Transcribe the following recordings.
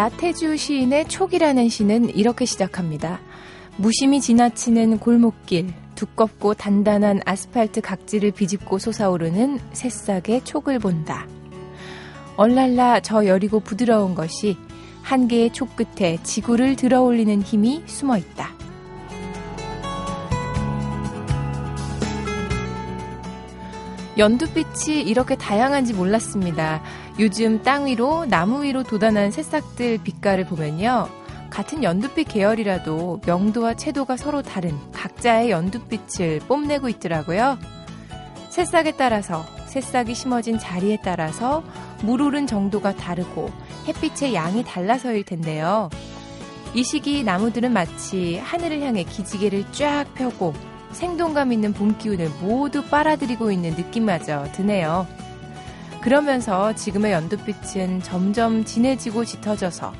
나태주 시인의 촉이라는 시는 이렇게 시작합니다. 무심히 지나치는 골목길, 두껍고 단단한 아스팔트 각지를 비집고 솟아오르는 새싹의 촉을 본다. 얼랄라 저 여리고 부드러운 것이 한 개의 촉 끝에 지구를 들어 올리는 힘이 숨어 있다. 연두빛이 이렇게 다양한지 몰랐습니다. 요즘 땅 위로 나무 위로 돋아난 새싹들 빛깔을 보면요. 같은 연두빛 계열이라도 명도와 채도가 서로 다른 각자의 연두빛을 뽐내고 있더라고요. 새싹에 따라서 새싹이 심어진 자리에 따라서 물 오른 정도가 다르고 햇빛의 양이 달라서일 텐데요. 이 시기 나무들은 마치 하늘을 향해 기지개를 쫙 펴고 생동감 있는 봄 기운을 모두 빨아들이고 있는 느낌마저 드네요. 그러면서 지금의 연두빛은 점점 진해지고 짙어져서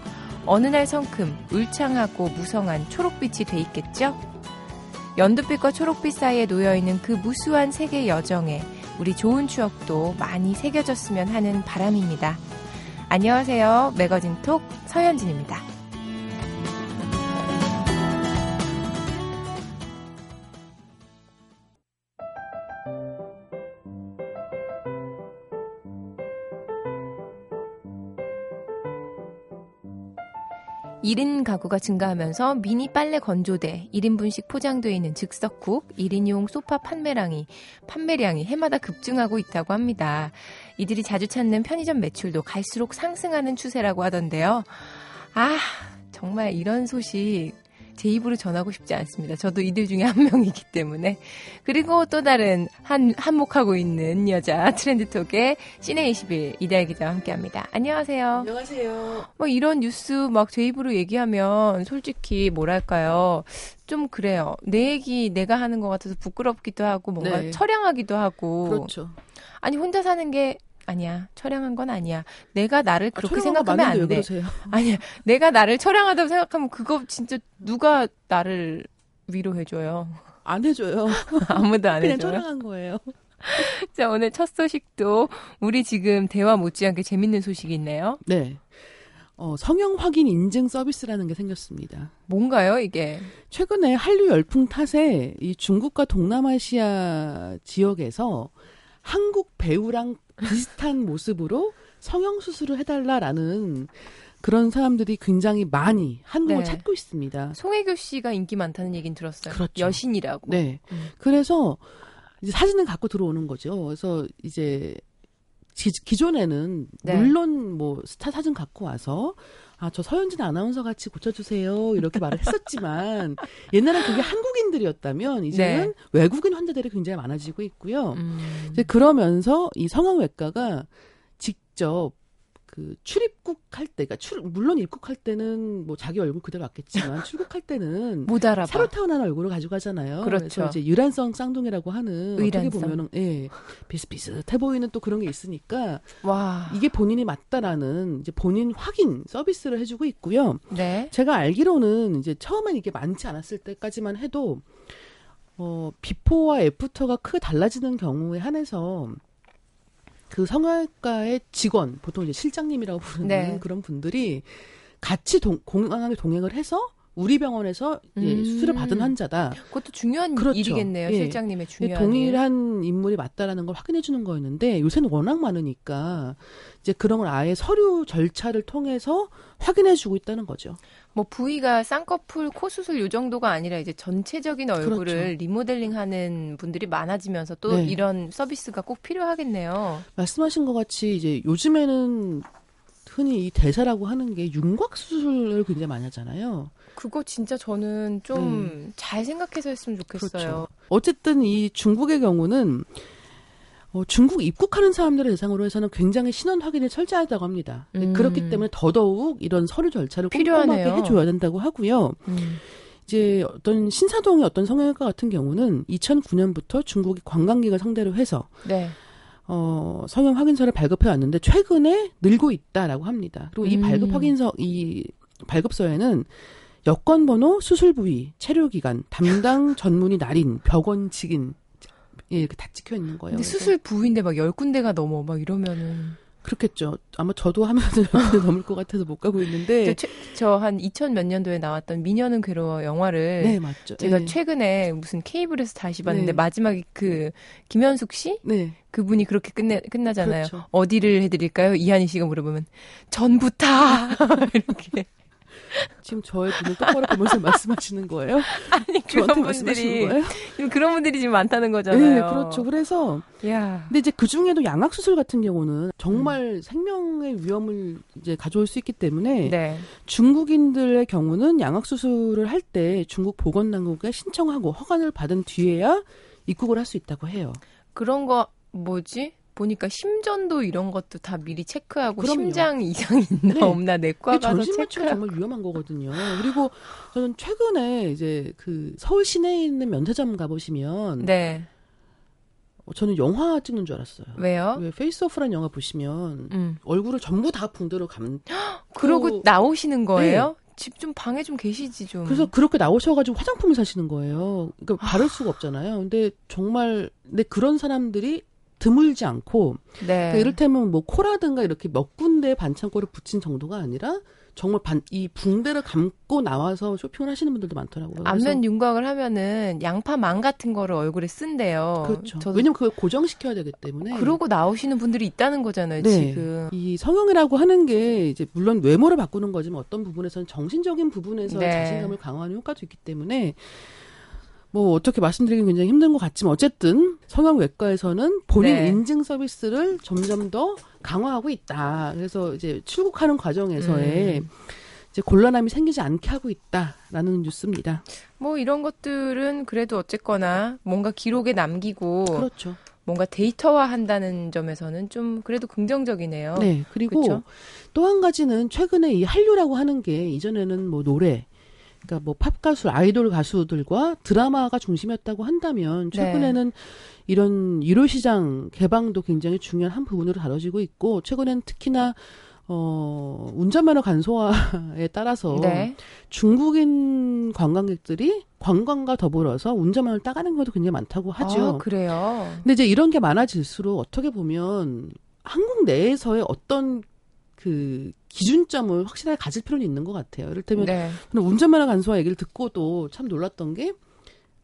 어느 날 성큼 울창하고 무성한 초록빛이 돼 있겠죠? 연두빛과 초록빛 사이에 놓여 있는 그 무수한 세계 여정에 우리 좋은 추억도 많이 새겨졌으면 하는 바람입니다. 안녕하세요. 매거진 톡 서현진입니다. 1인 가구가 증가하면서 미니 빨래 건조대, 1인분씩 포장되어 있는 즉석국, 1인용 소파 판매량이, 판매량이 해마다 급증하고 있다고 합니다. 이들이 자주 찾는 편의점 매출도 갈수록 상승하는 추세라고 하던데요. 아, 정말 이런 소식 제 입으로 전하고 싶지 않습니다. 저도 이들 중에 한 명이기 때문에. 그리고 또 다른 한, 한몫하고 있는 여자 트렌드톡의 시네21 이다혜 기자와 함께 합니다. 안녕하세요. 안녕하세요. 뭐 이런 뉴스 막 제 입으로 얘기하면 솔직히 뭐랄까요. 좀 그래요. 내 얘기 내가 하는 것 같아서 부끄럽기도 하고 뭔가 네. 처량하기도 하고. 그렇죠. 아니 혼자 사는 게 아니야. 처량한 건 아니야. 내가 나를 아, 그렇게 아, 생각하면 안 돼. 아니야. 내가 나를 처량하다고 생각하면 그거 진짜 누가 나를 위로해줘요. 안 해줘요. 아무도 안 그냥 해줘요. 그냥 처량한 거예요. 자, 오늘 첫 소식도 우리 지금 대화 못지않게 재밌는 소식이 있네요. 네. 어, 성형 확인 인증 서비스라는 게 생겼습니다. 뭔가요, 이게? 최근에 한류 열풍 탓에 이 중국과 동남아시아 지역에서 한국 배우랑 비슷한 모습으로 성형 수술을 해달라라는 그런 사람들이 굉장히 많이 한국을 네. 찾고 있습니다. 송혜교 씨가 인기 많다는 얘기는 들었어요. 그렇죠. 여신이라고. 네. 음. 그래서 이제 사진을 갖고 들어오는 거죠. 그래서 이제 기, 존에는 네. 물론 뭐 스타 사진 갖고 와서 아, 저 서현진 아나운서 같이 고쳐주세요. 이렇게 말을 했었지만, 옛날엔 그게 한국인들이었다면, 이제는 네. 외국인 환자들이 굉장히 많아지고 있고요. 음. 이제 그러면서 이 성형외과가 직접 그 출입국 할 때, 그러니까 출, 물론 입국할 때는 뭐 자기 얼굴 그대로 왔겠지만 출국할 때는 못 알아봐. 새로 태어난 얼굴을 가지고 가잖아요. 그렇죠. 그래서 이제 유란성 쌍둥이라고 하는 의란성. 어떻게 보면은 예 비슷비슷해 보이는 또 그런 게 있으니까 와 이게 본인이 맞다라는 이제 본인 확인 서비스를 해주고 있고요. 네. 제가 알기로는 이제 처음엔 이게 많지 않았을 때까지만 해도 어 비포와 애프터가 크게 달라지는 경우에 한해서 그 성형외과의 직원, 보통 이제 실장님이라고 부르는 네. 그런 분들이 같이 동, 공항에 동행을 해서 우리 병원에서 음. 예, 수술을 받은 환자다. 그것도 중요한 그렇죠. 일이겠네요. 예. 실장님의 중요한 동일한 인물이 맞다라는 걸 확인해 주는 거였는데 요새는 워낙 많으니까 이제 그런 걸 아예 서류 절차를 통해서 확인해 주고 있다는 거죠. 뭐 부위가 쌍꺼풀, 코 수술 요 정도가 아니라 이제 전체적인 얼굴을 그렇죠. 리모델링하는 분들이 많아지면서 또 네. 이런 서비스가 꼭 필요하겠네요. 말씀하신 것 같이 이제 요즘에는 흔히 이 대사라고 하는 게 윤곽 수술을 굉장히 많이 하잖아요. 그거 진짜 저는 좀잘 네. 생각해서 했으면 좋겠어요. 그렇죠. 어쨌든 이 중국의 경우는 어, 중국 입국하는 사람들을 대상으로 해서는 굉장히 신원 확인이 철저하다고 합니다. 음. 그렇기 때문에 더더욱 이런 서류 절차를 꼼꼼하게 해줘야 된다고 하고요. 음. 이제 어떤 신사동의 어떤 성형외과 같은 경우는 2009년부터 중국이 관광객을 상대로 해서 네. 어, 성형 확인서를 발급해 왔는데 최근에 늘고 있다라고 합니다. 그리고 이 음. 발급 확인서 이 발급서에는 여권 번호, 수술 부위, 체류 기간, 담당 전문의 날인, 벽원 직인 예, 이렇게 다 찍혀 있는 거예요. 근데 수술 부위인데 막 열 군데가 넘어 막 이러면은 그렇겠죠. 아마 저도 하면 넘을 것 같아서 못 가고 있는데. 저한2000 몇 년도에 나왔던 미녀는 괴로워 영화를. 네, 맞죠. 제가 네. 최근에 무슨 케이블에서 다시 봤는데 네. 마지막에 그 김현숙 씨? 네. 그분이 그렇게 끝내, 끝나잖아요. 그렇죠. 어디를 해드릴까요? 이한희 씨가 물어보면 전부 다 이렇게. 지금 저의 눈을 똑바로 보면서 말씀하시는 거예요? 아니 그런 분들이 거예요? 그런 분들이 지금 많다는 거잖아요. 네, 그렇죠. 그래서 야. 근데 이제 그 중에도 양악 수술 같은 경우는 정말 음. 생명의 위험을 이제 가져올 수 있기 때문에 네. 중국인들의 경우는 양악 수술을 할 때 중국 보건당국에 신청하고 허가를 받은 뒤에야 입국을 할 수 있다고 해요. 그런 거 뭐지? 보니까 심전도 이런 것도 다 미리 체크하고 그럼요. 심장 이상 있나 네. 없나 내과 가서 체크하고 정말 위험한 거거든요. 그리고 저는 최근에 이제 그 서울 시내에 있는 면세점 가보시면 네. 어, 저는 영화 찍는 줄 알았어요. 왜요? 왜 페이스오프라는 영화 보시면 음. 얼굴을 전부 다 붕대로 감. 그러고 그- 나오시는 거예요? 집좀 방에 좀 계시지 좀. 그래서 그렇게 나오셔가지고 화장품을 사시는 거예요. 그러니까 바를 수가 없잖아요. 근데 정말 근데 그런 사람들이 드물지 않고 네. 그러니까 이를테면 뭐 코라든가 이렇게 몇 군데 반창고를 붙인 정도가 아니라 정말 반, 이 붕대를 감고 나와서 쇼핑을 하시는 분들도 많더라고요. 안면 윤곽을 하면은 양파망 같은 거를 얼굴에 쓴대요. 그렇죠. 왜냐면 그걸 고정시켜야 되기 때문에. 그러고 나오시는 분들이 있다는 거잖아요, 네. 지금. 이 성형이라고 하는 게 이제 물론 외모를 바꾸는 거지만 어떤 부분에서는 정신적인 부분에서 네. 자신감을 강화하는 효과도 있기 때문에 뭐 어떻게 말씀드리기 굉장히 힘든 것 같지만 어쨌든 성형외과에서는 본인 네. 인증 서비스를 점점 더 강화하고 있다. 그래서 이제 출국하는 과정에서의 음. 이제 곤란함이 생기지 않게 하고 있다라는 뉴스입니다. 뭐 이런 것들은 그래도 어쨌거나 뭔가 기록에 남기고 그렇죠. 뭔가 데이터화 한다는 점에서는 좀 그래도 긍정적이네요. 네. 그리고? 또 한 가지는 최근에 이 한류라고 하는 게 이전에는 뭐 노래, 그러니까 뭐 팝 가수, 아이돌 가수들과 드라마가 중심이었다고 한다면 네. 최근에는 이런 유료 시장 개방도 굉장히 중요한 한 부분으로 다뤄지고 있고 최근에는 특히나 어 운전면허 간소화에 따라서 네. 중국인 관광객들이 관광과 더불어서 운전면허를 따가는 경우도 굉장히 많다고 하죠. 아, 그래요. 근데 이제 이런 게 많아질수록 어떻게 보면 한국 내에서의 어떤 그 기준점을 확실하게 가질 필요는 있는 것 같아요. 이를테면 네. 운전면허 간소화 얘기를 듣고도 참 놀랐던 게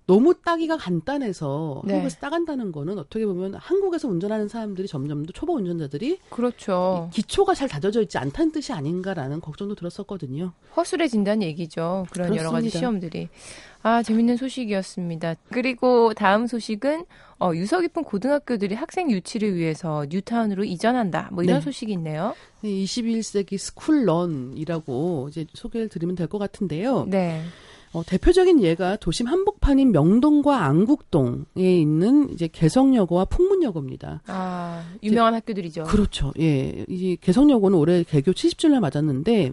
너무 따기가 간단해서 네. 한국에서 따간다는 거는 어떻게 보면 한국에서 운전하는 사람들이 점점 더 초보 운전자들이 그렇죠. 기초가 잘 다져져 있지 않다는 뜻이 아닌가라는 걱정도 들었었거든요. 허술해진다는 얘기죠. 그런 여러 가지 그렇습니다. 시험들이. 아, 재밌는 소식이었습니다. 그리고 다음 소식은 어, 유서 깊은 고등학교들이 학생 유치를 위해서 뉴타운으로 이전한다. 뭐 이런 네. 소식이 있네요. 21세기 스쿨런이라고 이제 소개를 드리면 될 것 같은데요. 네. 어, 대표적인 예가 도심 한복판인 명동과 안국동에 있는 이제 개성여고와 풍문여고입니다. 아, 유명한 학교들이죠. 그렇죠. 예. 이 개성여고는 올해 개교 70주년을 맞았는데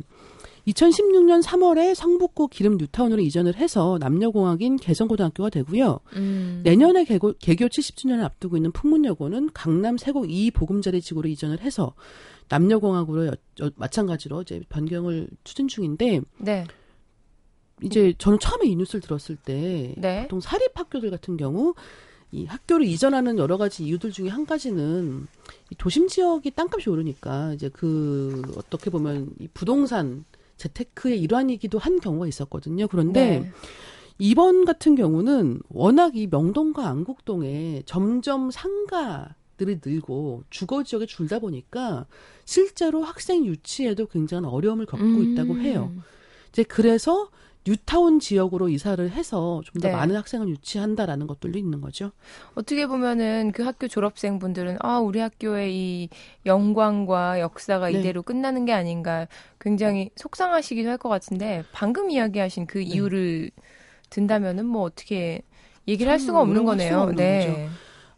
2016년 3월에 성북구 기름 뉴타운으로 이전을 해서 남녀공학인 개성고등학교가 되고요. 음. 내년에 개고, 개교 70주년을 앞두고 있는 풍문여고는 강남 세곡 2 보금자리 지구로 이전을 해서 남녀공학으로 여- 여- 마찬가지로 이제 변경을 추진 중인데 네. 이제 저는 처음에 이 뉴스를 들었을 때 네. 보통 사립 학교들 같은 경우 이 학교를 이전하는 여러 가지 이유들 중에 한 가지는 이 도심 지역이 땅값이 오르니까 이제 그 어떻게 보면 이 부동산 재테크의 일환이기도 한 경우가 있었거든요. 그런데 네. 이번 같은 경우는 워낙 이 명동과 안국동에 점점 상가 들이 늘고 주거 지역이 줄다 보니까 실제로 학생 유치에도 굉장한 어려움을 겪고 음. 있다고 해요. 이제 그래서 뉴타운 지역으로 이사를 해서 좀더 네. 많은 학생을 유치한다라는 것들도 있는 거죠. 어떻게 보면은 그 학교 졸업생분들은 아, 우리 학교의 이 영광과 역사가 네. 이대로 끝나는 게 아닌가 굉장히 속상하시기도 할 것 같은데 방금 이야기하신 그 이유를 든다면은 뭐 어떻게 얘기를 할참 수가 없는 할 수가 거네요. 없는 네.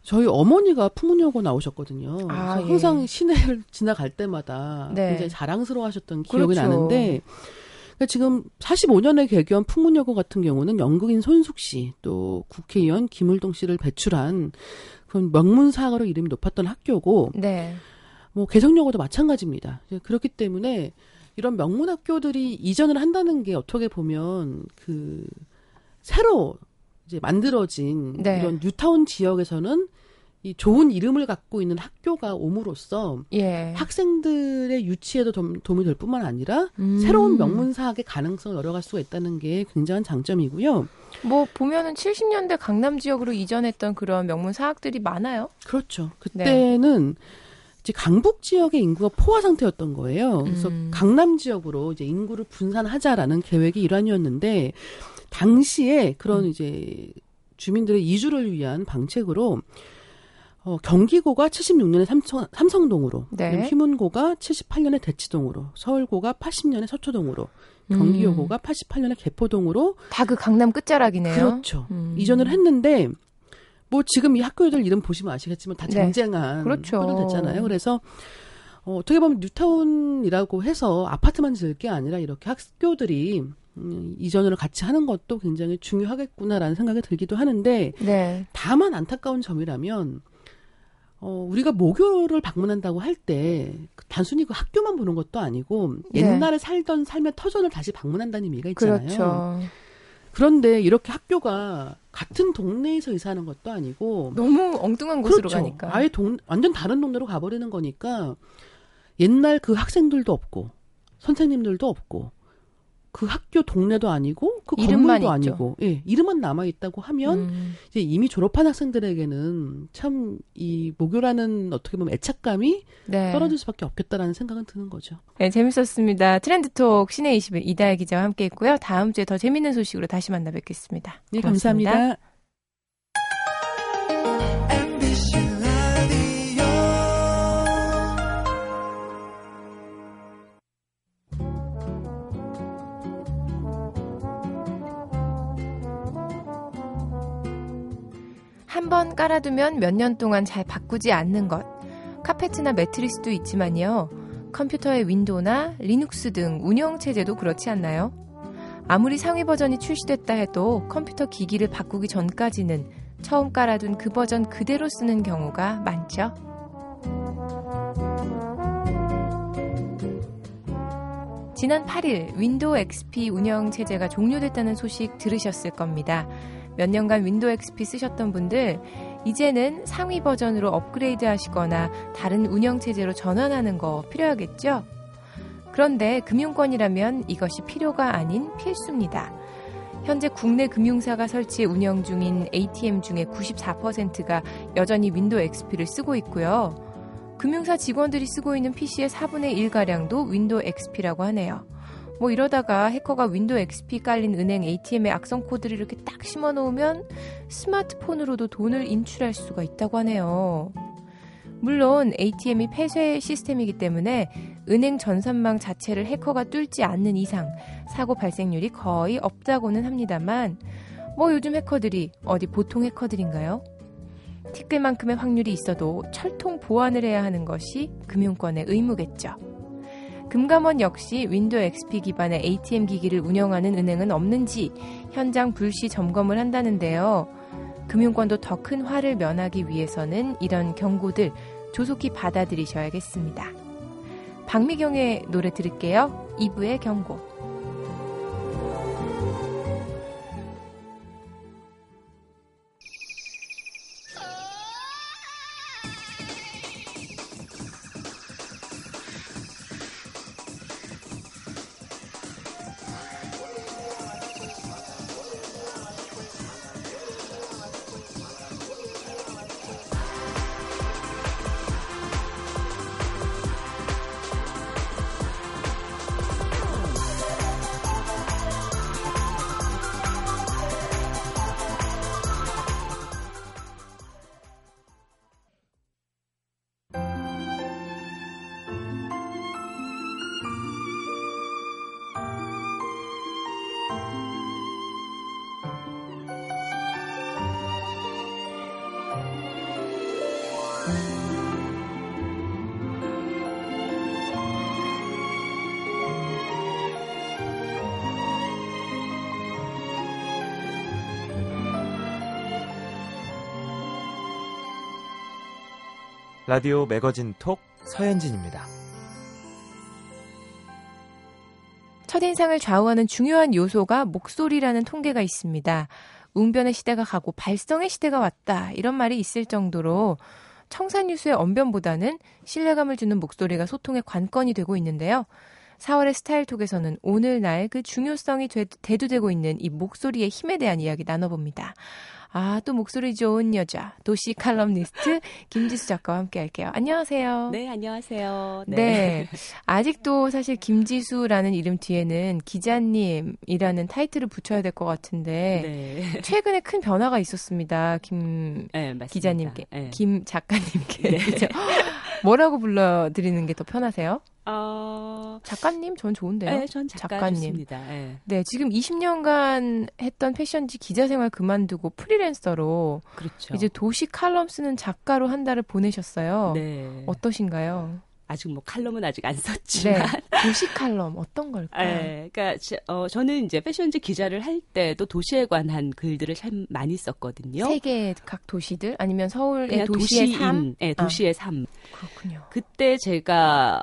저희 어머니가 풍문여고 나오셨거든요. 아, 그래서 예. 항상 시내를 지나갈 때마다 네. 굉장히 자랑스러워하셨던 기억이 그렇죠. 나는데 그러니까 지금 45년에 개교한 풍문여고 같은 경우는 연극인 손숙 씨, 또 국회의원 김을동 씨를 배출한 그런 명문사학으로 이름이 높았던 학교고 네. 뭐 개성여고도 마찬가지입니다. 그렇기 때문에 이런 명문 학교들이 이전을 한다는 게 어떻게 보면 그 새로 이제 만들어진 네. 이런 뉴타운 지역에서는 이 좋은 이름을 갖고 있는 학교가 옴으로써 예. 학생들의 유치에도 좀 도움이 될 뿐만 아니라 음. 새로운 명문사학의 가능성을 열어갈 수가 있다는 게 굉장한 장점이고요. 뭐 보면은 70년대 강남 지역으로 이전했던 그런 명문사학들이 많아요. 그렇죠. 그때는 네. 이제 강북 지역의 인구가 포화 상태였던 거예요. 그래서 음. 강남 지역으로 이제 인구를 분산하자라는 계획이 일환이었는데 당시에 그런 음. 이제 주민들의 이주를 위한 방책으로 어, 경기고가 76년에 삼성, 삼성동으로, 네. 휘문고가 78년에 대치동으로, 서울고가 80년에 서초동으로, 경기여고가 음. 88년에 개포동으로 다 그 강남 끝자락이네요. 그렇죠. 음. 이전을 했는데 뭐 지금 이 학교들 이름 보시면 아시겠지만 다 네. 쟁쟁한 네. 그렇죠. 학교들 됐잖아요. 그래서 어, 어떻게 보면 뉴타운이라고 해서 아파트만 지을 게 아니라 이렇게 학교들이 음, 이전을 같이 하는 것도 굉장히 중요하겠구나라는 생각이 들기도 하는데 네. 다만 안타까운 점이라면 어, 우리가 모교를 방문한다고 할 때 단순히 그 학교만 보는 것도 아니고 네. 옛날에 살던 삶의 터전을 다시 방문한다는 의미가 있잖아요. 그렇죠. 그런데 이렇게 학교가 같은 동네에서 이사하는 것도 아니고 너무 엉뚱한 곳으로 그렇죠. 가니까 아예 동 완전 다른 동네로 가버리는 거니까 옛날 그 학생들도 없고 선생님들도 없고 그 학교 동네도 아니고 그 건물도 아니고 예 이름만 남아 있다고 하면 음. 이제 이미 졸업한 학생들에게는 참 이 모교라는 어떻게 보면 애착감이 네. 떨어질 수밖에 없겠다라는 생각은 드는 거죠. 네 재밌었습니다. 트렌드톡 시내 21 이다혜 기자와 함께했고요. 다음 주에 더 재밌는 소식으로 다시 만나 뵙겠습니다. 네 고맙습니다. 감사합니다. 한 번 깔아두면 몇 년 동안 잘 바꾸지 않는 것. 카페트나 매트리스도 있지만요. 컴퓨터의 윈도우나 리눅스 등 운영체제도 그렇지 않나요? 아무리 상위 버전이 출시됐다 해도 컴퓨터 기기를 바꾸기 전까지는 처음 깔아둔 그 버전 그대로 쓰는 경우가 많죠. 지난 8일 윈도우 XP 운영 체제가 종료됐다는 소식 들으셨을 겁니다. 몇 년간 윈도우 XP 쓰셨던 분들 이제는 상위 버전으로 업그레이드 하시거나 다른 운영 체제로 전환하는 거 필요하겠죠? 그런데 금융권이라면 이것이 필요가 아닌 필수입니다. 현재 국내 금융사가 설치해 운영 중인 ATM 중에 94%가 여전히 윈도우 XP를 쓰고 있고요. 금융사 직원들이 쓰고 있는 PC의 4분의 1가량도 윈도우 XP라고 하네요. 뭐 이러다가 해커가 윈도우 XP 깔린 은행 ATM에 악성 코드를 이렇게 딱 심어 놓으면 스마트폰으로도 돈을 인출할 수가 있다고 하네요. 물론 ATM이 폐쇄 시스템이기 때문에 은행 전산망 자체를 해커가 뚫지 않는 이상 사고 발생률이 거의 없다고는 합니다만 뭐 요즘 해커들이 어디 보통 해커들인가요? 티끌만큼의 확률이 있어도 철통 보안을 해야 하는 것이 금융권의 의무겠죠. 금감원 역시 윈도우 XP 기반의 ATM 기기를 운영하는 은행은 없는지 현장 불시 점검을 한다는데요. 금융권도 더 큰 화를 면하기 위해서는 이런 경고들 조속히 받아들이셔야겠습니다. 박미경의 노래 들을게요. 이브의 경고. 라디오 매거진 톡 서현진입니다. 첫인상을 좌우하는 중요한 요소가 목소리라는 통계가 있습니다. 웅변의 시대가 가고 발성의 시대가 왔다. 이런 말이 있을 정도로 청산유수의 언변보다는 신뢰감을 주는 목소리가 소통의 관건이 되고 있는데요. 4월의 스타일톡에서는 오늘날 그 중요성이 대두되고 있는 이 목소리의 힘에 대한 이야기 나눠봅니다. 아, 또 목소리 좋은 여자, 도시 칼럼니스트 김지수 작가와 함께 할게요. 안녕하세요. 네, 안녕하세요. 네. 네. 아직도 사실 김지수라는 이름 뒤에는 기자님이라는 타이틀을 붙여야 될 것 같은데, 네. 최근에 큰 변화가 있었습니다. 김 네, 기자님께, 네. 김 작가님께. 네. 뭐라고 불러드리는 게 더 편하세요? 어... 작가님 전 좋은데요. 네, 전 작가님. 네. 네, 지금 20년간 했던 패션지 기자 생활 그만두고 프리랜서로 그렇죠. 이제 도시 칼럼 쓰는 작가로 한 달을 보내셨어요. 네. 어떠신가요? 아직 뭐 칼럼은 아직 안 썼지만 네. 도시 칼럼 어떤 걸까요? 네, 그러니까 어, 저는 이제 패션지 기자를 할 때도 도시에 관한 글들을 참 많이 썼거든요. 세계 각 도시들 아니면 서울의 도시의 도시인, 삶, 네, 도시의 아. 삶. 그렇군요. 그때 제가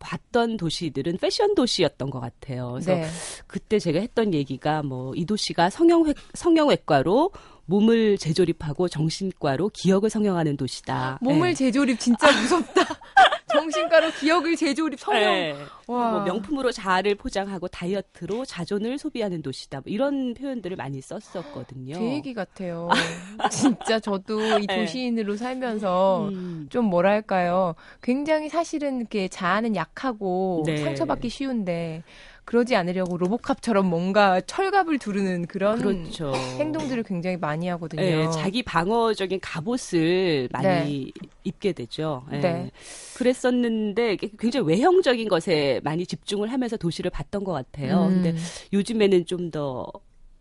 봤던 도시들은 패션 도시였던 것 같아요. 그래서 네. 그때 제가 했던 얘기가 뭐 이 도시가 성형외, 성형외과로 몸을 재조립하고 정신과로 기억을 성형하는 도시다. 몸을 네. 재조립 진짜 무섭다. 정신과로 기억을 재조립 성형. 네. 뭐 명품으로 자아를 포장하고 다이어트로 자존을 소비하는 도시다. 뭐 이런 표현들을 많이 썼었거든요. 제 얘기 같아요. 진짜 저도 이 네. 도시인으로 살면서 음. 좀 뭐랄까요. 굉장히 사실은 이렇게 자아는 약하고 네. 상처받기 쉬운데 그러지 않으려고 로보캅처럼 뭔가 철갑을 두르는 그런 그렇죠. 행동들을 굉장히 많이 하거든요. 네, 자기 방어적인 갑옷을 많이 네. 입게 되죠. 네. 네. 그랬었는데 굉장히 외형적인 것에 많이 집중을 하면서 도시를 봤던 것 같아요. 음. 근데 요즘에는 좀 더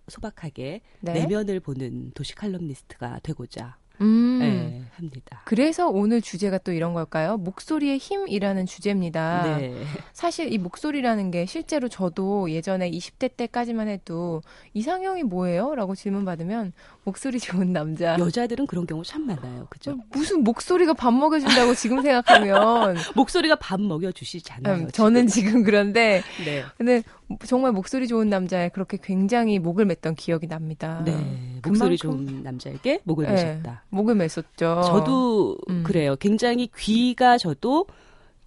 소박하게 네. 내면을 보는 도시 칼럼니스트가 되고자 음. 네, 합니다. 그래서 오늘 주제가 또 이런 걸까요? 목소리의 힘이라는 주제입니다. 네. 사실 이 목소리라는 게 실제로 저도 예전에 20대 때까지만 해도 이상형이 뭐예요? 라고 질문 받으면 목소리 좋은 남자. 여자들은 그런 경우 참 많아요. 그죠? 어, 무슨 목소리가 밥 먹여준다고 지금 생각하면. 목소리가 밥 먹여주시잖아요. 음, 저는 지금 그런데. 네. 근데 정말 목소리 좋은 남자에 그렇게 굉장히 목을 맸던 기억이 납니다. 네. 목소리 좋은 남자에게 목을 네, 매셨다. 목을 맸었죠. 저도 음. 그래요. 굉장히 귀가 저도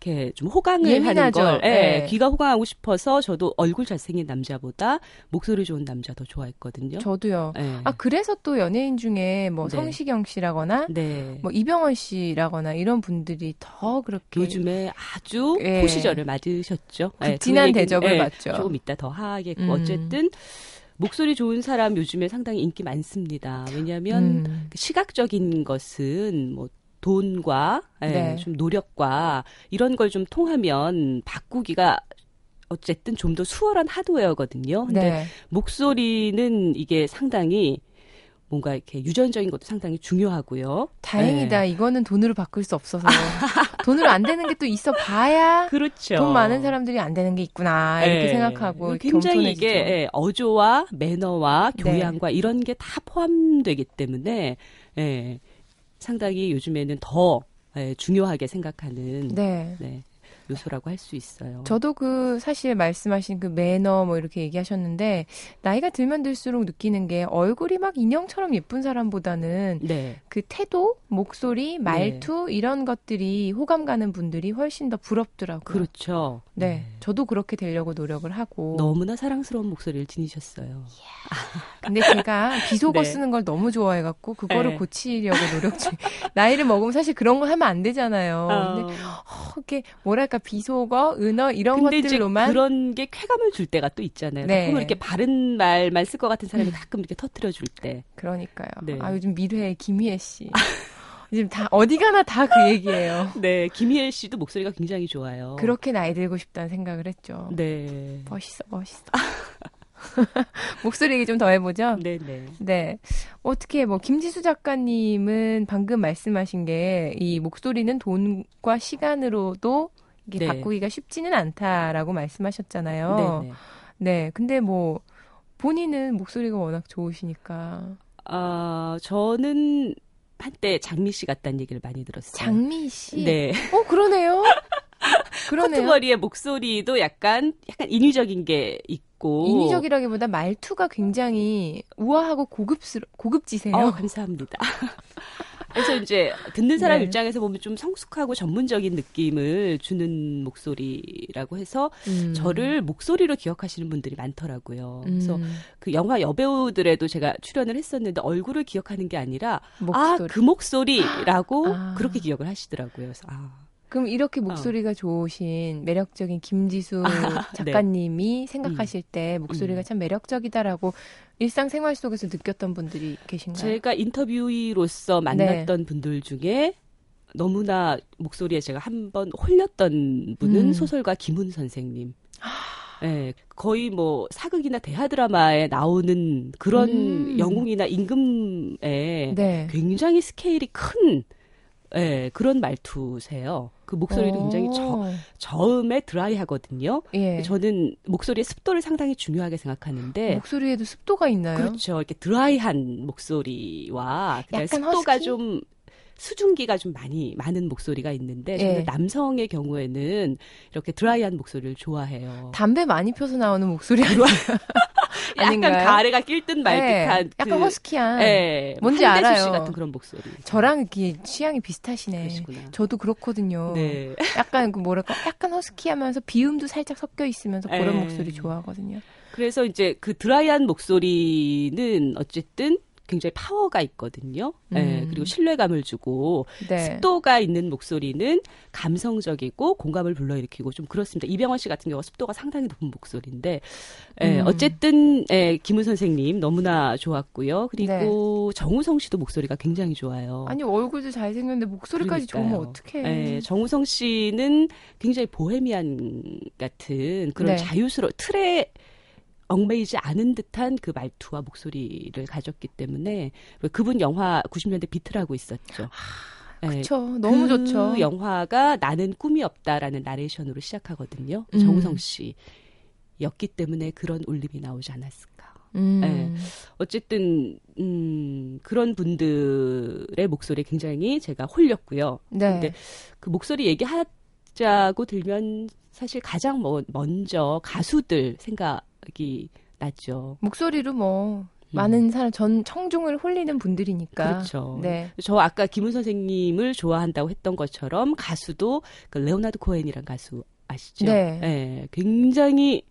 이렇게 좀 호강을 예민하죠. 하는 걸, 예, 네. 귀가 호강하고 싶어서 저도 얼굴 잘생긴 남자보다 목소리 좋은 남자 더 좋아했거든요. 저도요. 네. 아 그래서 또 연예인 중에 뭐 네. 성시경 씨라거나 네. 뭐 이병헌 씨라거나 이런 분들이 더 그렇게 요즘에 아주 예. 포시절을 맞으셨죠. 그 진한 그 대접을 받죠. 조금 이따 더 하겠고 음. 어쨌든. 목소리 좋은 사람 요즘에 상당히 인기 많습니다. 왜냐하면 음. 그 시각적인 것은 뭐 돈과 예, 네. 좀 노력과 이런 걸 좀 통하면 바꾸기가 어쨌든 좀 더 수월한 하드웨어거든요. 근데 네. 목소리는 이게 상당히 뭔가 이렇게 유전적인 것도 상당히 중요하고요. 다행이다. 네. 이거는 돈으로 바꿀 수 없어서 돈으로 안 되는 게 또 있어 봐야 그렇죠. 돈 많은 사람들이 안 되는 게 있구나 이렇게 네. 생각하고 굉장히. 이게 예, 어조와 매너와 네. 교양과 네. 이런 게 다 포함되기 때문에 예. 상당히 요즘에는 더 예, 중요하게 생각하는 네. 네. 요소라고 할 수 있어요. 저도 그 사실 말씀하신 그 매너 뭐 이렇게 얘기하셨는데 나이가 들면 들수록 느끼는 게 얼굴이 막 인형처럼 예쁜 사람보다는 네. 그 태도, 목소리, 말투 네. 이런 것들이 호감 가는 분들이 훨씬 더 부럽더라고요. 그렇죠. 네. 네. 저도 그렇게 되려고 노력을 하고 너무나 사랑스러운 목소리를 지니셨어요. 근데 제가 비속어 네. 쓰는 걸 너무 좋아해 갖고 그거를 네. 고치려고 노력 중. 나이를 먹으면 사실 그런 거 하면 안 되잖아요. 어. 근데 어, 이게 뭐랄까 비속어, 은어 이런 것들로만 그런 게 쾌감을 줄 때가 또 있잖아요. 네. 가끔 이렇게 바른 말만 쓸 것 같은 사람이 음. 가끔 이렇게 터트려 줄 때. 그러니까요. 네. 아 요즘 미래의 김희애 씨. 지금 다 어디 가나 다 그 얘기예요. 네, 김희애 씨도 목소리가 굉장히 좋아요. 그렇게 나이 들고 싶다는 생각을 했죠. 네. 멋있어, 멋있어. 목소리 얘기 좀 더 해보죠. 네네. 네. 네. 어떻게 뭐 김지수 작가님은 방금 말씀하신 게 이 목소리는 돈과 시간으로도 이게 네. 바꾸기가 쉽지는 않다라고 말씀하셨잖아요. 네네. 네. 네. 근데 뭐 본인은 목소리가 워낙 좋으시니까. 아, 저는 한때 장미 씨 같다는 얘기를 많이 들었어요. 장미 씨? 네. 어, 그러네요. 코트머리의 목소리도 약간 약간 인위적인 게 있고 인위적이라기보다 말투가 굉장히 우아하고 고급스러 고급지세요. 어, 감사합니다. 그래서 이제 듣는 사람 네. 입장에서 보면 좀 성숙하고 전문적인 느낌을 주는 목소리라고 해서 음. 저를 목소리로 기억하시는 분들이 많더라고요. 음. 그래서 그 영화 여배우들에도 제가 출연을 했었는데 얼굴을 기억하는 게 아니라 아 그 목소리라고 아. 그렇게 기억을 하시더라고요. 그래서 아. 그럼 이렇게 어. 목소리가 어. 좋으신 매력적인 김지수 아, 작가님이 네. 생각하실 음. 때 목소리가 음. 참 매력적이다라고 일상생활 속에서 느꼈던 분들이 계신가요? 제가 인터뷰이로서 만났던 네. 분들 중에 너무나 목소리에 제가 한 번 홀렸던 분은 음. 소설가 김훈 선생님. 네, 거의 뭐 사극이나 대하 드라마에 나오는 그런 음. 영웅이나 임금에 네. 굉장히 스케일이 큰 예, 그런 말투세요. 그 목소리도 오. 굉장히 저, 저음에 드라이하거든요. 예. 저는 목소리의 습도를 상당히 중요하게 생각하는데 목소리에도 습도가 있나요? 그렇죠. 이렇게 드라이한 목소리와 그다음에 습도가 허스키? 좀 수증기가 좀 많이 많은 목소리가 있는데 저는 예. 남성의 경우에는 이렇게 드라이한 목소리를 좋아해요. 담배 많이 펴서 나오는 목소리 아니에요? 약간 가래가 낄 듯말 네, 듯한 약간 그, 허스키한 네, 뭔지 알아요. 같은 그런 목소리. 저랑 이렇게 취향이 비슷하시네. 그러시구나. 저도 그렇거든요. 네. 약간 그 뭐랄까 약간 허스키하면서 비음도 살짝 섞여 있으면서 그런 네. 목소리 좋아하거든요. 그래서 이제 그 드라이한 목소리는 어쨌든 굉장히 파워가 있거든요. 예, 음. 네, 그리고 신뢰감을 주고 네. 습도가 있는 목소리는 감성적이고 공감을 불러일으키고 좀 그렇습니다. 이병헌 씨 같은 경우가 습도가 상당히 높은 목소리인데 예, 음. 어쨌든 예, 김우 선생님 너무나 좋았고요. 그리고 네. 정우성 씨도 목소리가 굉장히 좋아요. 아니 얼굴도 잘생겼는데 목소리까지 그러니까요. 좋으면 어떡해. 예, 정우성 씨는 굉장히 보헤미안 같은 그런 네. 자유스러운 틀에 얽매이지 않은 듯한 그 말투와 목소리를 가졌기 때문에 그분 영화 90년대 비트라고 있었죠. 아, 그렇죠. 네, 너무 그 좋죠. 영화가 나는 꿈이 없다라는 나레이션으로 시작하거든요. 음. 정우성 씨였기 때문에 그런 울림이 나오지 않았을까. 음. 네. 어쨌든 음, 그런 분들의 목소리 굉장히 제가 홀렸고요. 네. 근데 그 목소리 얘기하 자고 들면 사실 가장 뭐 먼저 가수들 생각 생각이 나죠. 목소리로 뭐 음. 많은 사람 전 청중을 홀리는 분들이니까. 그렇죠. 네. 저 아까 김훈 선생님을 좋아한다고 했던 것처럼 가수도 그 레오나드 코엔이란 가수 아시죠? 네. 네. 굉장히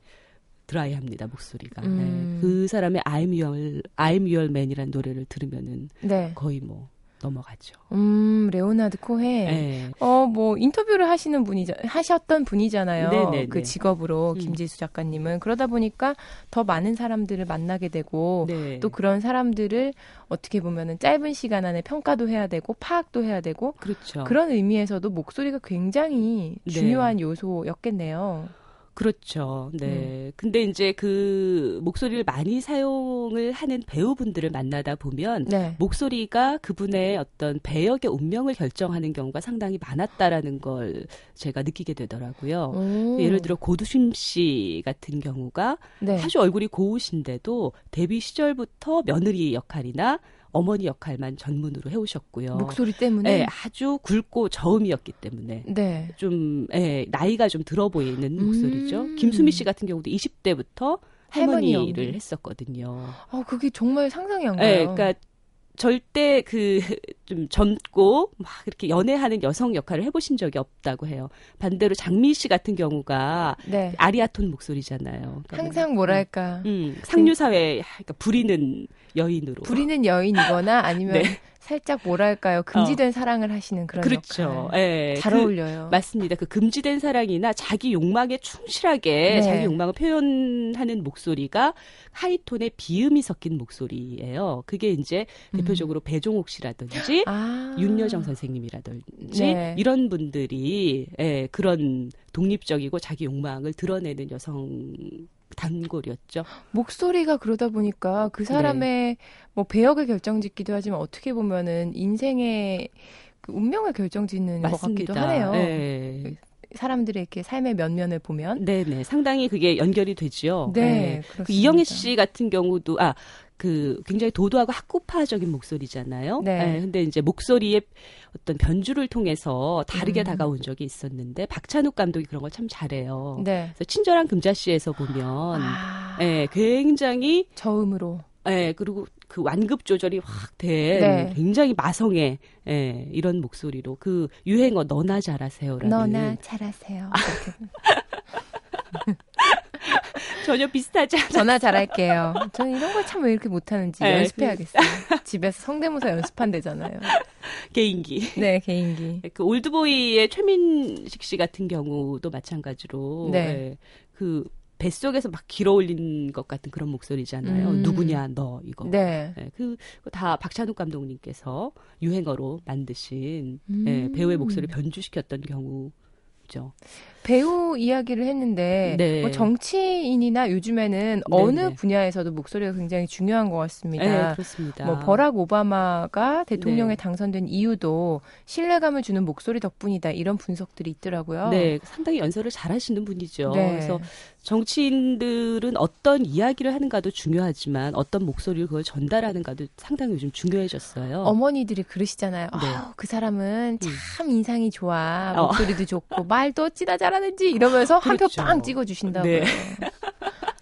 드라이합니다 목소리가. 음. 네. 그 사람의 I'm Your I'm Your Man이라는 노래를 들으면은 네. 거의 뭐 넘어가죠. 음, 레오나드 코헤. 네. 어, 뭐 인터뷰를 하시는 분이죠. 하셨던 분이잖아요. 네네네. 그 직업으로 음. 김지수 작가님은 그러다 보니까 더 많은 사람들을 만나게 되고 네. 또 그런 사람들을 어떻게 보면은 짧은 시간 안에 평가도 해야 되고 파악도 해야 되고 그렇죠. 그런 의미에서도 목소리가 굉장히 네. 중요한 네. 요소였겠네요. 그렇죠. 네. 음. 근데 이제 그 목소리를 많이 사용을 하는 배우분들을 만나다 보면 네. 목소리가 그분의 어떤 배역의 운명을 결정하는 경우가 상당히 많았다라는 걸 제가 느끼게 되더라고요. 오. 예를 들어 고두심 씨 같은 경우가 네. 아주 얼굴이 고우신데도 데뷔 시절부터 며느리 역할이나 어머니 역할만 전문으로 해오셨고요. 목소리 때문에 네, 아주 굵고 저음이었기 때문에 네. 좀 네, 나이가 좀 들어 보이는 목소리죠. 음. 김수미 씨 같은 경우도 20대부터 할머니를 했었거든요. 아, 그게 정말 상상이 안 가요. 네, 그러니까 절대 그 좀 젊고 막 이렇게 연애하는 여성 역할을 해보신 적이 없다고 해요. 반대로 장미 씨 같은 경우가 네. 아리아톤 목소리잖아요. 그러니까 항상 뭐랄까 음, 음, 상류 사회 그러니까 부리는 여인으로 부리는 여인이거나 아니면 네. 살짝 뭐랄까요 금지된 어. 사랑을 하시는 그런 그렇죠. 네. 잘 그, 어울려요. 맞습니다. 그 금지된 사랑이나 자기 욕망에 충실하게 네. 자기 욕망을 표현하는 목소리가 하이톤의 비음이 섞인 목소리예요. 그게 이제 음. 대표적으로 배종옥 씨라든지 아. 윤여정 선생님이라든지 네. 이런 분들이 예, 그런 독립적이고 자기 욕망을 드러내는 여성 단골이었죠. 목소리가 그러다 보니까 그 사람의 네. 뭐 배역을 결정짓기도 하지만 어떻게 보면은 인생의 그 운명을 결정짓는 맞습니다. 것 같기도 하네요. 네. 사람들의 이렇게 삶의 면면을 보면. 네네. 상당히 그게 연결이 되죠. 네. 네. 그 이영애 씨 같은 경우도, 아, 그 굉장히 도도하고 학구파적인 목소리잖아요. 네. 네. 근데 이제 목소리의 어떤 변주를 통해서 다르게 음. 다가온 적이 있었는데 박찬욱 감독이 그런 걸 참 잘해요. 네. 그래서 친절한 금자씨에서 보면 아. 네, 굉장히 저음으로 예, 그리고 그 완급 조절이 확된 네. 굉장히 마성의 예, 이런 목소리로 그 유행어 너나 잘하세요라는 너나 잘하세요. 전혀 비슷하지 않아요. 전화 잘할게요. 저는 이런 걸 참 왜 이렇게 못하는지 네. 연습해야겠어요. 집에서 성대모사 연습한대잖아요. 개인기. 네, 개인기. 그 올드보이의 최민식 씨 같은 경우도 마찬가지로 네. 네. 그 뱃속에서 막 길어올린 것 같은 그런 목소리잖아요. 음. 누구냐 너 이거. 네. 네 그다 박찬욱 감독님께서 유행어로 만드신 음. 네, 배우의 목소리를 변주시켰던 경우 죠. 배우 이야기를 했는데 네. 뭐 정치인이나 요즘에는 네, 어느 네. 분야에서도 목소리가 굉장히 중요한 것 같습니다. 네, 그렇습니다. 뭐 버락 오바마가 대통령에 네. 당선된 이유도 신뢰감을 주는 목소리 덕분이다 이런 분석들이 있더라고요. 네, 상당히 연설을 잘하시는 분이죠. 네. 그래서 정치인들은 어떤 이야기를 하는가도 중요하지만 어떤 목소리를 그걸 전달하는가도 상당히 요즘 중요해졌어요. 어머니들이 그러시잖아요. 네. 어, 그 사람은 음. 참 음. 인상이 좋아. 어. 목소리도 어. 좋고 말 도 어찌나 잘하는지 이러면서 한 표빵 그렇죠. 찍어주신다고요. 네.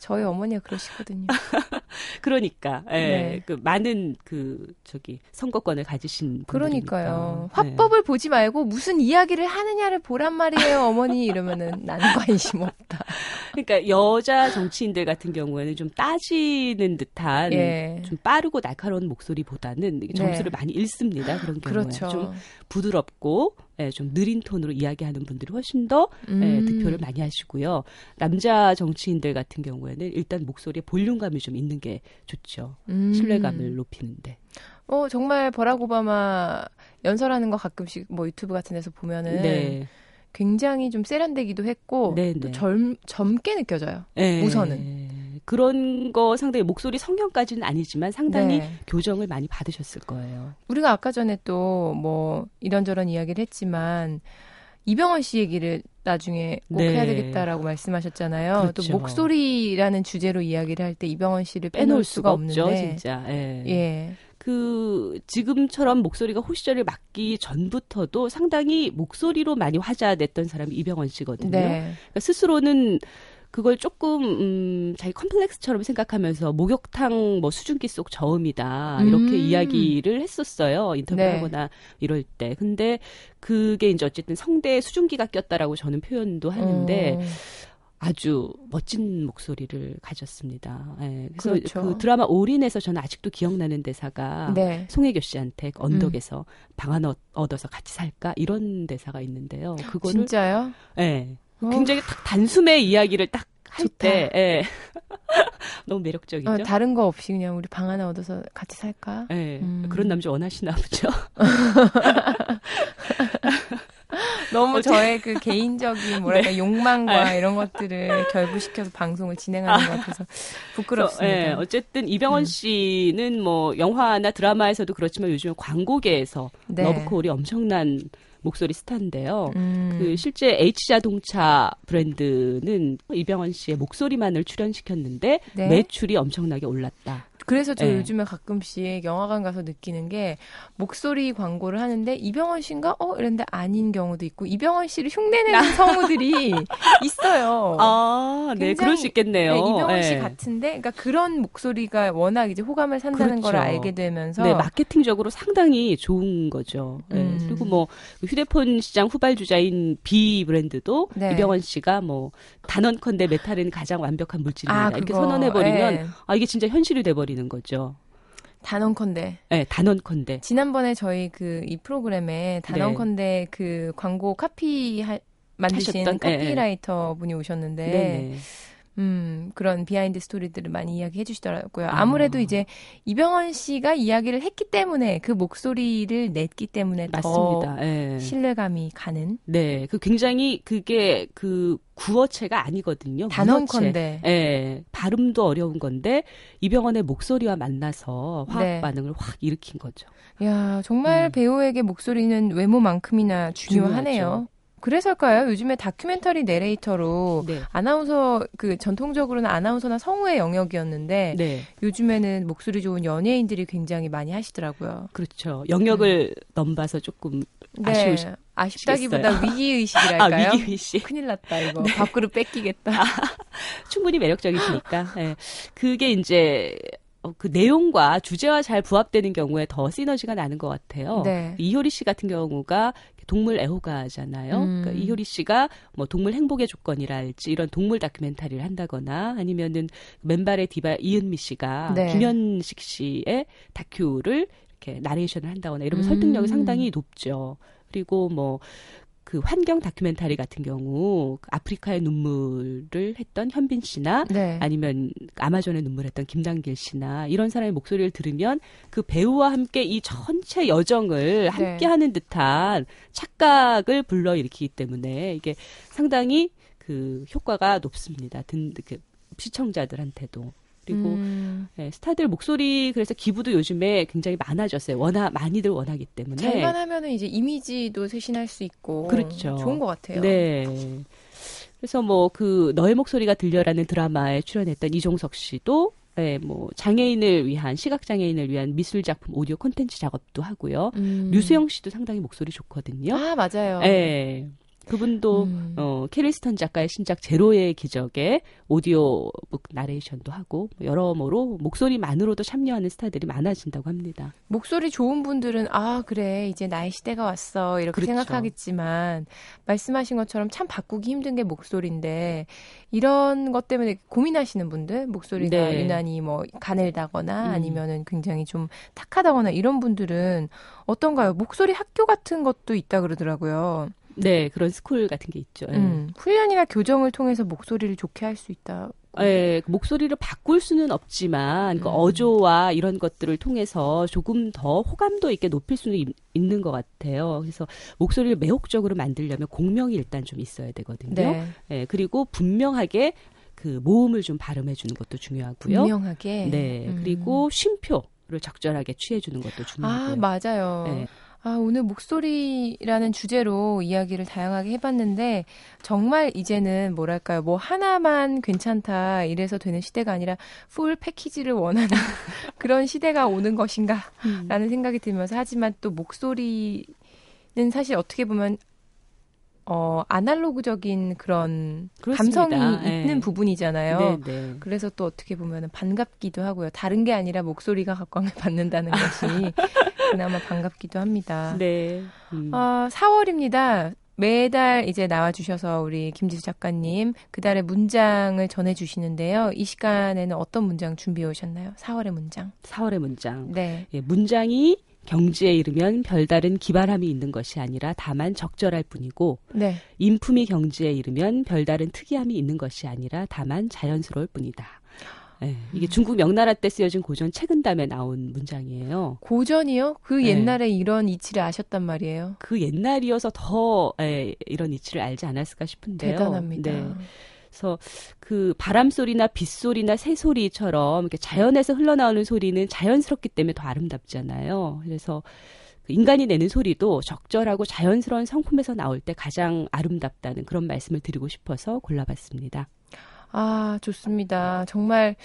저희 어머니가 그러시거든요. 그러니까 예, 네. 그 많은 그 저기 선거권을 가지신 그러니까요. 네. 화법을 보지 말고 무슨 이야기를 하느냐를 보란 말이에요, 어머니 이러면은 나는 관심 없다. 그러니까 여자 정치인들 같은 경우에는 좀 따지는 듯한 예. 좀 빠르고 날카로운 목소리보다는 점수를 네. 많이 읽습니다. 그런 경우에 그렇죠. 좀 부드럽고 예, 좀 느린 톤으로 이야기하는 분들이 훨씬 더 예, 음. 예, 득표를 많이 하시고요. 남자 정치인들 같은 경우에는 일단 목소리에 볼륨감이 좀 있는 게 좋죠. 음. 신뢰감을 높이는데. 어 정말 버락 오바마 연설하는 거 가끔씩 뭐 유튜브 같은 데서 보면은 네. 굉장히 좀 세련되기도 했고 네, 또 네. 젊, 젊게 느껴져요. 네. 우선은. 그런 거 상당히 목소리 성형까지는 아니지만 상당히 네. 교정을 많이 받으셨을 거예요. 우리가 아까 전에 또 뭐 이런저런 이야기를 했지만 이병헌 씨 얘기를 나중에 꼭 네. 해야 되겠다라고 말씀하셨잖아요. 그렇죠. 또 목소리라는 주제로 이야기를 할 때 이병헌 씨를 빼놓을, 수가, 수가 없는데 없죠, 진짜. 예. 예. 그 지금처럼 목소리가 호시절을 맞기 전부터도 상당히 목소리로 많이 화제됐던 사람이 이병헌 씨거든요. 네. 그러니까 스스로는 그걸 조금 음, 자기 컴플렉스처럼 생각하면서 목욕탕 뭐 수증기 속 저음이다 이렇게 음. 이야기를 했었어요 인터뷰하거나 네. 이럴 때. 근데 그게 이제 어쨌든 성대에 수증기가 꼈다라고 저는 표현도 하는데. 어. 아주 멋진 목소리를 가졌습니다. 예. 그래서 그렇죠. 그 드라마 올인에서 저는 아직도 기억나는 대사가 네. 송혜교 씨한테 그 언덕에서 음. 방 하나 얻어서 같이 살까 이런 대사가 있는데요. 그거를 진짜요? 예. 어. 굉장히 딱 단숨에 이야기를 딱 할 때, 예. 너무 매력적이죠. 어, 다른 거 없이 그냥 우리 방 하나 얻어서 같이 살까? 예. 음. 그런 남자 원하시나 보죠. 너무 저의 그 개인적인 뭐랄까 네. 욕망과 네. 이런 것들을 결부시켜서 방송을 진행하는 것 같아서 부끄럽습니다. 네, 어쨌든 이병헌 음. 씨는 뭐 영화나 드라마에서도 그렇지만 요즘 광고계에서 네. 러브콜이 엄청난 목소리 스타인데요. 음. 그 실제 H 자동차 브랜드는 이병헌 씨의 목소리만을 출연시켰는데 네. 매출이 엄청나게 올랐다. 그래서 저 네. 요즘에 가끔씩 영화관 가서 느끼는 게 목소리 광고를 하는데 이병헌 씨인가? 어, 이런데 아닌 경우도 있고 이병헌 씨를 흉내내는 성우들이 있어요. 아, 네, 그럴 수 있겠네요. 네, 이병헌 네. 씨 같은데, 그러니까 그런 목소리가 워낙 이제 호감을 산다는 그렇죠. 걸 알게 되면서 네, 마케팅적으로 상당히 좋은 거죠. 네. 음. 그리고 뭐 휴대폰 시장 후발 주자인 B 브랜드도 네. 이병헌 씨가 뭐 단언컨대 메탈은 가장 완벽한 물질입니다. 아, 이렇게 선언해 버리면 네. 아 이게 진짜 현실이 돼 버리는. 되는 거죠. 단언컨대. 네, 단언컨대. 지난번에 저희 그 이 프로그램에 단언컨대 네. 그 광고 카피 하, 만드신 하셨던? 네, 네. 카피라이터 네. 분이 오셨는데 네네. 음, 그런 비하인드 스토리들을 많이 이야기해 주시더라고요. 아. 아무래도 아. 이제 이병헌 씨가 이야기를 했기 때문에 그 목소리를 냈기 때문에 맞습니다. 더 네. 신뢰감이 가는. 네. 그 굉장히 그게 그 구어체가 아니거든요. 단언컨대. 예. 네. 발음도 어려운 건데 이병헌의 목소리와 만나서 화학 네. 반응을 확 일으킨 거죠. 야, 정말 음. 배우에게 목소리는 외모만큼이나 중요하네요. 중요하죠. 그래서일까요? 요즘에 다큐멘터리 내레이터로 네. 아나운서 그 전통적으로는 아나운서나 성우의 영역이었는데 네. 요즘에는 목소리 좋은 연예인들이 굉장히 많이 하시더라고요. 그렇죠. 영역을 음. 넘봐서 조금 네. 아쉬우시 아쉽다기보다 위기 의식이랄까요? 아, 위기 의식. 큰일 났다 이거. 네. 밥그릇 뺏기겠다. 아, 충분히 매력적이시니까. 네. 그게 이제 어, 그 내용과 주제와 잘 부합되는 경우에 더 시너지가 나는 것 같아요. 네. 이효리 씨 같은 경우가 동물 애호가잖아요. 음. 그러니까 이효리 씨가 뭐 동물 행복의 조건이랄지 이런 동물 다큐멘터리를 한다거나 아니면은 맨발의 디바 이은미 씨가 네. 김현식 씨의 다큐를 이렇게 나레이션을 한다거나 이러면 음. 설득력이 상당히 높죠. 그리고 뭐 그 환경 다큐멘터리 같은 경우 아프리카의 눈물을 했던 현빈 씨나 네. 아니면 아마존의 눈물했던 김단길 씨나 이런 사람의 목소리를 들으면 그 배우와 함께 이 전체 여정을 네. 함께 하는 듯한 착각을 불러일으키기 때문에 이게 상당히 그 효과가 높습니다. 든, 그 시청자들한테도. 그리고 음. 네, 스타들 목소리 그래서 기부도 요즘에 굉장히 많아졌어요. 워낙 많이들 원하기 때문에 잘만 하면은 이제 이미지도 쇄신할 수 있고 그렇죠. 좋은 것 같아요. 네. 그래서 뭐 그 너의 목소리가 들려라는 드라마에 출연했던 이종석 씨도 네, 뭐 장애인을 위한 시각 장애인을 위한 미술 작품 오디오 콘텐츠 작업도 하고요. 음. 류수영 씨도 상당히 목소리 좋거든요. 아 맞아요. 네. 그분도 음. 어, 캐리스턴 작가의 신작 제로의 기적에 오디오북 나레이션도 하고 뭐 여러모로 목소리만으로도 참여하는 스타들이 많아진다고 합니다. 목소리 좋은 분들은 아 그래 이제 나의 시대가 왔어 이렇게 그렇죠. 생각하겠지만 말씀하신 것처럼 참 바꾸기 힘든 게 목소리인데 이런 것 때문에 고민하시는 분들 목소리가 네. 유난히 뭐 가늘다거나 음. 아니면은 굉장히 좀 탁하다거나 이런 분들은 어떤가요? 목소리 학교 같은 것도 있다 그러더라고요. 네, 그런 스쿨 같은 게 있죠. 예. 음, 훈련이나 교정을 통해서 목소리를 좋게 할 수 있다. 예, 목소리를 바꿀 수는 없지만 그 음. 그 어조와 이런 것들을 통해서 조금 더 호감도 있게 높일 수는 있, 있는 것 같아요. 그래서 목소리를 매혹적으로 만들려면 공명이 일단 좀 있어야 되거든요. 네. 예, 그리고 분명하게 그 모음을 좀 발음해 주는 것도 중요하고요. 분명하게. 네. 음. 그리고 쉼표를 적절하게 취해 주는 것도 중요하고요. 아, 맞아요. 네. 아, 오늘 목소리라는 주제로 이야기를 다양하게 해봤는데, 정말 이제는 뭐랄까요, 뭐 하나만 괜찮다, 이래서 되는 시대가 아니라 풀 패키지를 원하는 그런 시대가 오는 것인가, 라는 음. 생각이 들면서, 하지만 또 목소리는 사실 어떻게 보면 어, 아날로그적인 그런 그렇습니다. 감성이 네. 있는 부분이잖아요. 네, 네. 그래서 또 어떻게 보면 반갑기도 하고요. 다른 게 아니라 목소리가 각광을 받는다는 것이 그나마 반갑기도 합니다. 네. 음. 어, 4월입니다. 매달 이제 나와주셔서 우리 김지수 작가님 그달의 문장을 전해주시는데요. 이 시간에는 어떤 문장 준비해 오셨나요? 4월의 문장. 4월의 문장. 네. 예, 문장이 경지에 이르면 별다른 기발함이 있는 것이 아니라 다만 적절할 뿐이고 네. 인품이 경지에 이르면 별다른 특이함이 있는 것이 아니라 다만 자연스러울 뿐이다. 네, 이게 음. 중국 명나라 때 쓰여진 고전 책은담에 나온 문장이에요. 고전이요? 그 네. 옛날에 이런 이치를 아셨단 말이에요. 그 옛날이어서 더 에, 이런 이치를 알지 않았을까 싶은데요. 대단합니다. 네. 그래서 그 바람 소리나 빗 소리나 새 소리처럼 이렇게 자연에서 흘러나오는 소리는 자연스럽기 때문에 더 아름답잖아요. 그래서 그 인간이 내는 소리도 적절하고 자연스러운 성품에서 나올 때 가장 아름답다는 그런 말씀을 드리고 싶어서 골라봤습니다. 아, 좋습니다. 정말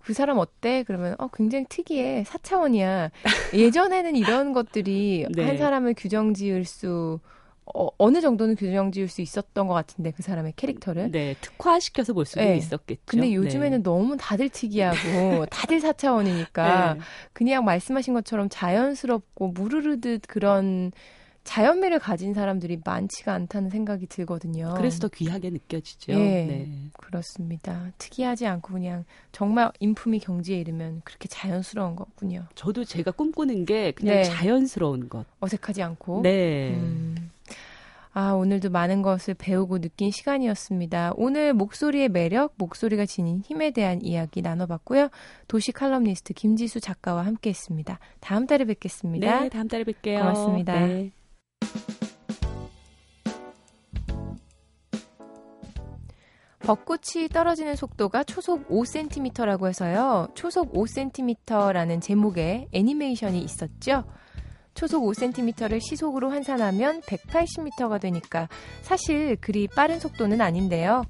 그 사람 어때? 그러면 어 굉장히 특이해. 4차원이야. 예전에는 이런 것들이 네. 한 사람을 규정 지을 수 어, 어느 정도는 규정 지을 수 있었던 것 같은데 그 사람의 캐릭터를 네 특화시켜서 볼 수도 네. 있었겠죠. 근데 요즘에는 네. 너무 다들 특이하고 다들 사차원이니까 네. 그냥 말씀하신 것처럼 자연스럽고 무르르듯 그런 자연미를 가진 사람들이 많지가 않다는 생각이 들거든요. 그래서 더 귀하게 느껴지죠. 예, 네, 그렇습니다. 특이하지 않고 그냥 정말 인품이 경지에 이르면 그렇게 자연스러운 거군요. 저도 제가 꿈꾸는 게 그냥 네. 자연스러운 것. 어색하지 않고. 네. 음. 아, 오늘도 많은 것을 배우고 느낀 시간이었습니다. 오늘 목소리의 매력, 목소리가 지닌 힘에 대한 이야기 나눠봤고요. 도시 칼럼니스트 김지수 작가와 함께 했습니다. 다음 달에 뵙겠습니다. 네, 다음 달에 뵐게요. 고맙습니다. 네. 벚꽃이 떨어지는 속도가 초속 5cm라고 해서요. 초속 5cm라는 제목의 애니메이션이 있었죠. 초속 5cm를 시속으로 환산하면 180m가 되니까 사실 그리 빠른 속도는 아닌데요.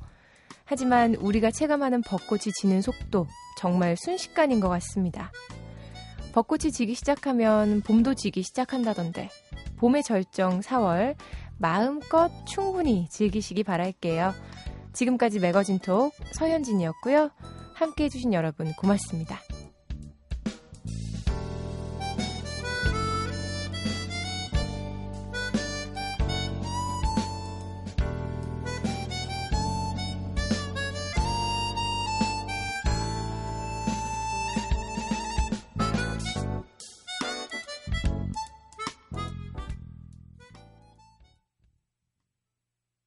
하지만 우리가 체감하는 벚꽃이 지는 속도 정말 순식간인 것 같습니다. 벚꽃이 지기 시작하면 봄도 지기 시작한다던데 봄의 절정 4월 마음껏 충분히 즐기시기 바랄게요. 지금까지 매거진 톡 서현진이었고요. 함께 해주신 여러분 고맙습니다.